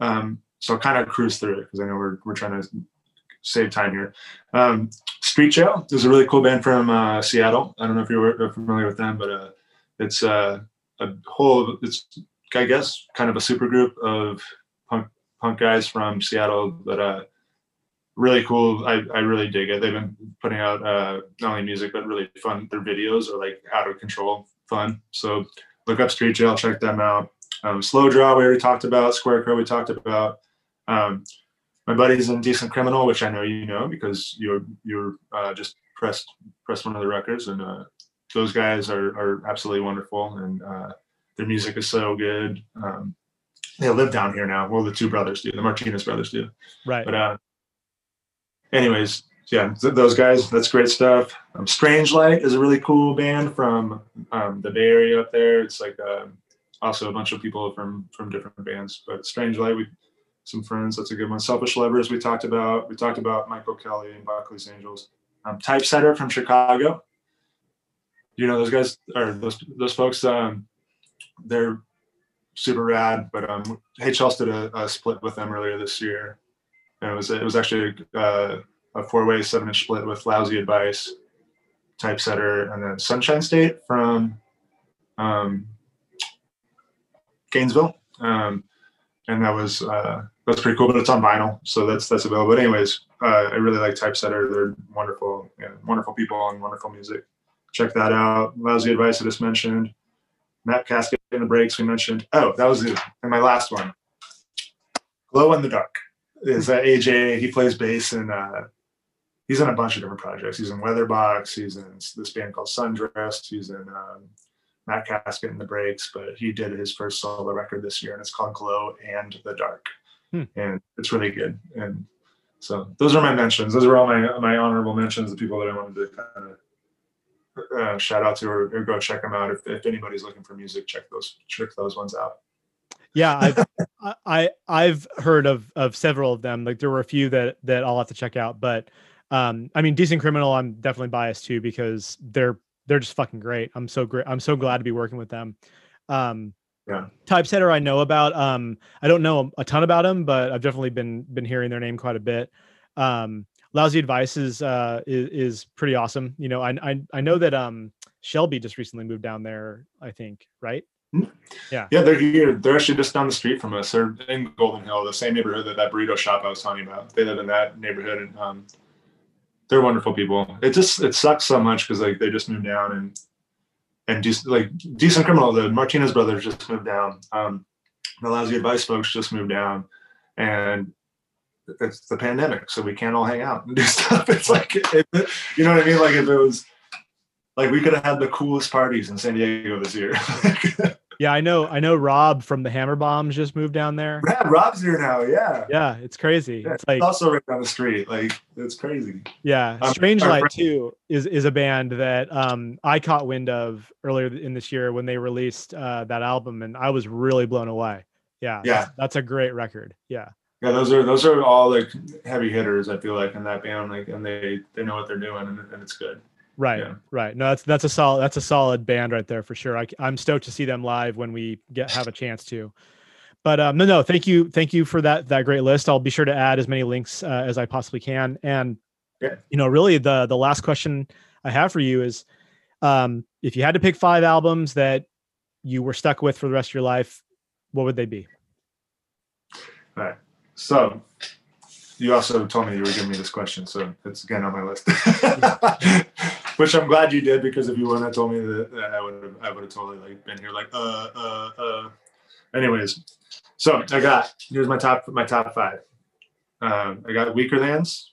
um, so I'll kind of cruise through it because I know we're we're trying to save time here. Um, Street Jail is a really cool band from uh, Seattle. I don't know if you're familiar with them, but uh, it's uh, a whole. It's I guess kind of a super group of punk punk guys from Seattle, but uh, really cool. I, I really dig it. They've been putting out uh, not only music but really fun. Their videos are like out of control fun. So look up Street Jail, check them out. Um, Slow Draw we already talked about. Square Crow we talked about. Um, my buddies in Decent Criminal, which I know you know because you're you're uh, just pressed pressed one of the records, and uh, those guys are are absolutely wonderful, and uh, their music is so good. Um, they live down here now. Well, the two brothers do. The Martinez brothers do. Right. But uh, anyways, yeah, th- those guys, that's great stuff. Um, Strange Light is a really cool band from um, the Bay Area up there. It's like um also a bunch of people from from different bands. But Strange Light, we some friends. That's a good one. Selfish Lovers, we talked about. We talked about Michael Kelly and Buckley's Angels. Um, Typesetter from Chicago. You know those guys or those those folks. Um, they're super rad. But um, did a, a split with them earlier this year. And it was it was actually uh, a four way seven inch split with Lousy Advice, Typesetter, and then Sunshine State from um, Gainesville. Um, and that was uh, that's pretty cool, but it's on vinyl, so that's that's available. But anyways, uh, I really like Typesetter. They're wonderful, wonderful people and wonderful music. Check that out. Lousy Advice I just mentioned. Matt Casket in the breaks we mentioned. Oh, that was it. And my last one. Glow in the Dark is uh, AJ. He plays bass and uh, he's in a bunch of different projects. He's in Weatherbox. He's in this band called Sundressed. He's in um, Matt Casket in the breaks, but he did his first solo record this year and it's called Glow and the Dark. Hmm. And it's really good. And so those are my mentions. Those are all my my honorable mentions, the people that I wanted to kind of uh, shout out to or, or go check them out. If, if anybody's looking for music, check those check those ones out. Yeah, I've, <laughs> I- I I've heard of of several of them. Like there were a few that that I'll have to check out, but um, I mean, Decent Criminal, I'm definitely biased to because they're they're just fucking great. I'm so great. I'm so glad to be working with them. Um, Yeah. Typesetter I know about. Um, I don't know a ton about them, but I've definitely been been hearing their name quite a bit. Um, Lousy Advice is uh is, is pretty awesome. You know, I I I know that um Shelby just recently moved down there. I think right. Yeah, Yeah, they're here. They're actually just down the street from us. They're in Golden Hill, the same neighborhood that that burrito shop I was telling you about. They live in that neighborhood, and um, they're wonderful people. It just it sucks so much because like they just moved down and and just like decent criminal. The Martinez brothers just moved down. Um, the Lousy Advice folks just moved down, and it's the pandemic, so we can't all hang out and do <laughs> stuff. It's like it, you know what I mean. Like if it was like we could have had the coolest parties in San Diego this year. <laughs> Yeah, I know. I know Rob from the Hammer Bombs just moved down there. Yeah, Rob's here now. Yeah. Yeah, it's crazy. Yeah, It's like also right down the street. Like it's crazy. yeah, Um, Strange Light friend- too is is a band that um I caught wind of earlier in this year when they released uh that album and I was really blown away. Yeah. Yeah. That's, that's a great record. Yeah. Yeah, those are those are all like heavy hitters. I feel like in that band, like, and they they know what they're doing, and, and it's good. Right. Yeah. Right. No, that's that's a solid that's a solid band right there for sure. I, am stoked to see them live when we get have a chance to. But um, no, no, thank you, thank you for that that great list. I'll be sure to add as many links uh, as I possibly can. And Yeah. you know, really, the the last question I have for you is, um, if you had to pick five albums that you were stuck with for the rest of your life, what would they be? All right. So, you also told me you were giving me this question, so it's again on my list. <laughs> <laughs> Which I'm glad you did because if you wouldn't have told me that, that I would have I would have totally like been here like uh uh uh. Anyways, so I got here's my top my top five. Um, I got Weakerthans,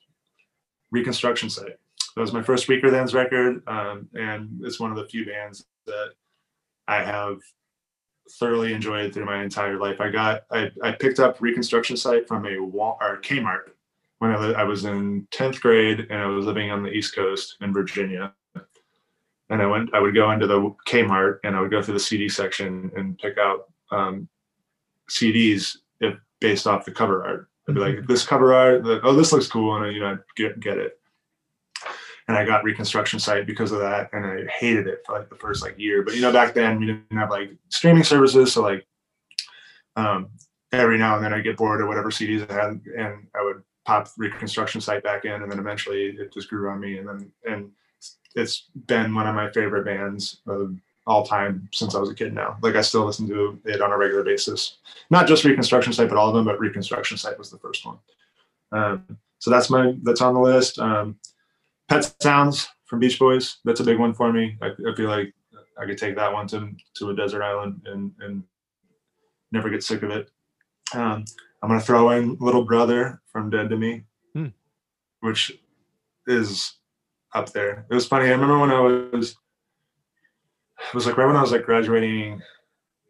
Reconstruction Site. That was my first Weakerthans record, um, and it's one of the few bands that I have thoroughly enjoyed through my entire life. I got I, I picked up Reconstruction Site from a Wal or Kmart when I, li- I was in 10th grade and I was living on the East Coast in Virginia. And I went, I would go into the Kmart and I would go through the CD section and pick out um, CDs if, based off the cover art. I'd be like, this cover art, the, oh, this looks cool. And I, you know, I'd get, get it. And I got Reconstruction Site because of that. And I hated it for like the first like year. But, you know, back then we didn't have like streaming services. So like um, every now and then I'd get bored of whatever CDs I had and I would pop Reconstruction Site back in. And then eventually it just grew on me. And then, and it's been one of my favorite bands of all time since I was a kid now. Like I still listen to it on a regular basis. Not just Reconstruction Site, but all of them, but Reconstruction Site was the first one. Um, so that's my that's on the list. Um, Pet Sounds from Beach Boys. That's a big one for me. I, I feel like I could take that one to to a desert island and and never get sick of it. Um, I'm gonna throw in Little Brother from Dead to Me, Hmm. which is up there. It was funny. I remember when I was it was like right when I was like graduating,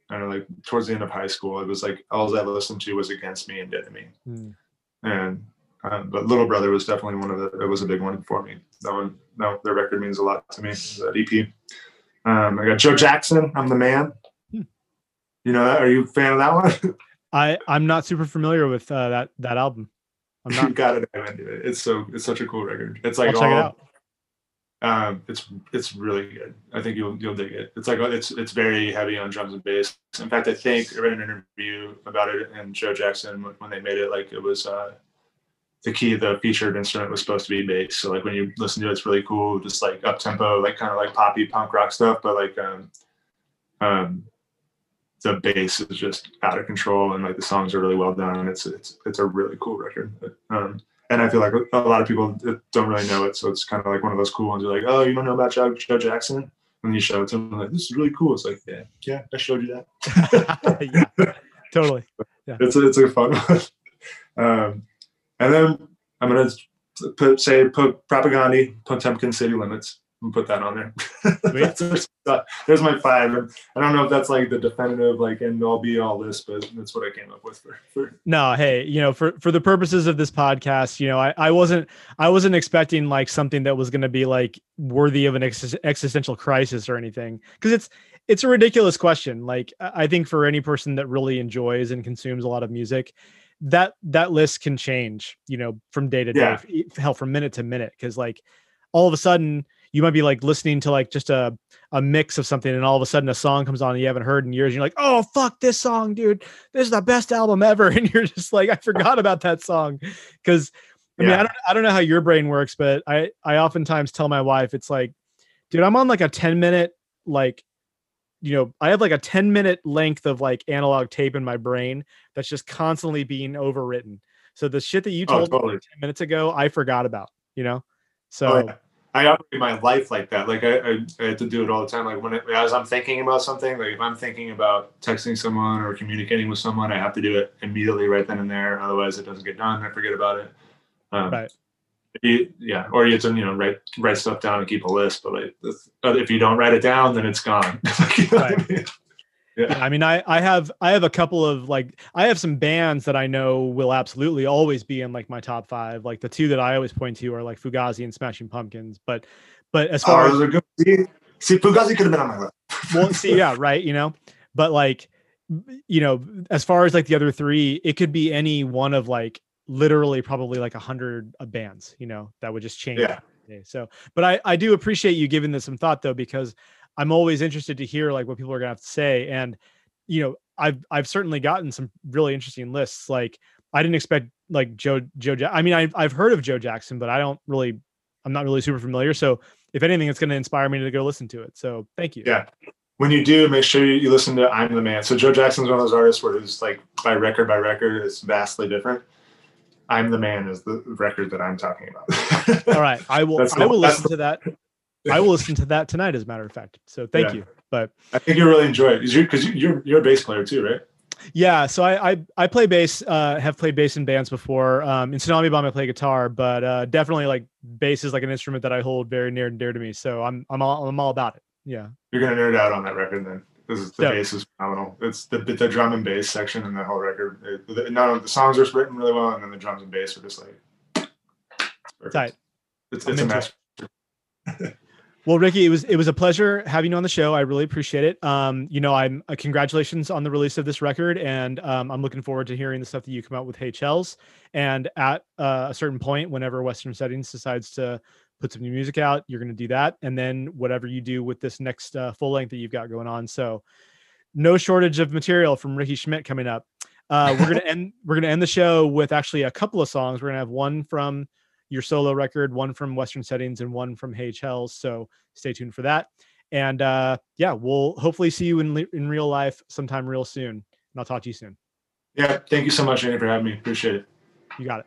I don't know, like towards the end of high school, it was like all I listened to was Against Me and Dead to Me. Mm. And um, but Little Brother was definitely one of the it was a big one for me. That one no, their record means a lot to me. That EP. Um, I got Joe Jackson, I'm the man. Hmm. You know that? Are you a fan of that one? <laughs> I I'm not super familiar with uh, that that album. I'm <laughs> you not. gotta dive it. It's so it's such a cool record. It's like I'll check it all- out. Um, it's it's really good. I think you'll you'll dig it. It's like it's it's very heavy on drums and bass. In fact, I think I read an interview about it and Joe Jackson when- they made it, like it was uh, the key the featured instrument was supposed to be bass. So like when you listen to it, it's really cool, just like up tempo, like kind of like poppy punk rock stuff, but like um, um, the bass is just out of control and like the songs are really well done. It's it's it's a really cool record. Um, and I feel like a lot of people don't really know it, so it's kind of like one of those cool ones. You're like, oh, you don't know about Joe, Joe Jackson? And you show it to them, like, this is really cool. It's like, yeah, yeah, I showed you that. <laughs> yeah, totally. <laughs> Yeah. It's a, it's a fun <laughs> one. Um, and then I'm gonna put say put Propagandhi, Potemkin City Limits, and put that on there. <laughs> <laughs> There's, there's my five. I don't know if that's like the definitive like end all be all list, but that's what I came up with for, for No, hey, you know, for for the purposes of this podcast, you know, I, I wasn't I wasn't expecting like something that was going to be like worthy of an ex- existential crisis or anything because it's it's a ridiculous question. Like I I think for any person that really enjoys and consumes a lot of music, that that list can change, you know, from day to day, Yeah. hell, from minute to minute, because like all of a sudden you might be like listening to like just a a mix of something, and all of a sudden a song comes on and you haven't heard in years, and you're like, oh fuck this song, dude. This is the best album ever. <laughs> And you're just like i forgot about that song. Because i mean I, don't, I don't know how your brain works but i i oftentimes tell my wife it's like dude i'm on like a 10 minute like you know i have like a 10 minute length of like analog tape in my brain that's just constantly being overwritten. So the shit that you Oh, told me 10 minutes ago i forgot about you know? Oh, so Oh, yeah. I operate my life like that. Like I, I, I have to do it all the time. Like when it, as I'm thinking about something, like if I'm thinking about texting someone or communicating with someone, I have to do it immediately right then and there. Otherwise, it doesn't get done. I forget about it. Um, Right. you- yeah, or you have to you know write write stuff down and keep a list. But like if you don't write it down, then it's gone. <laughs> Like, what I mean? Yeah, I mean, I I have I have a couple of like I have some bands that I know will absolutely always be in like my top five. Like the two that I always point to are like Fugazi and Smashing Pumpkins. But but as oh, far Oh, as good. See, see, Fugazi could have been on my list. well, see, yeah, <laughs> right, you know, but like you know, as far as like the other three, it could be any one of like literally probably like a hundred bands, you know, that would just change. Yeah. So, but I I do appreciate you giving this some thought though, because I'm always interested to hear like what people are gonna have to say, and you know, I've I've certainly gotten some really interesting lists. Like I didn't expect like Joe Joe. Ja- I mean, I've I've heard of Joe Jackson, but I don't really, I'm not really super familiar. So if anything, it's gonna inspire me to go listen to it. So thank you. Yeah. When you do, make sure you, listen to "I'm the Man." So Joe Jackson's one of those artists where it's like by record by record, it's vastly different. "I'm the Man" is the record that I'm talking about. All right, I will. <laughs> I will listen to that. I will listen to that tonight, as a matter of fact. So thank Yeah. you. But I think you'll really enjoy it because you, you're you're a bass player too, right? yeah, so I I, I play bass. Uh, have played bass in bands before. Um, in Tsunami Bomb, I play guitar, but uh, definitely like bass is like an instrument that I hold very near and dear to me. So I'm I'm all I'm all about it. Yeah. You're gonna nerd out on that record then. This is, the bass is phenomenal. It's the the drum and bass section in the whole record. It, the, not the songs are written really well, and then the drums and bass are just like Perfect. Tight. It's, it's a master. <laughs> Well, Ricky, it was it was a pleasure having you on the show. I really appreciate it. Um, you know, I'm uh, congratulations on the release of this record, and um, I'm looking forward to hearing the stuff that you come out with Hey Chels. And at uh, a certain point, whenever Western Settings decides to put some new music out, you're going to do that, and then whatever you do with this next uh, full length that you've got going on. So, no shortage of material from Ricky Schmidt coming up. Uh, we're gonna <laughs> end. We're gonna end the show with actually a couple of songs. We're gonna have one from your solo record, one from Western Settings, and one from Hey Chels. So stay tuned for that. And uh, yeah, we'll hopefully see you in in real life sometime real soon. And I'll talk to you soon. Yeah, thank you so much, Andy, for having me. Appreciate it. You got it.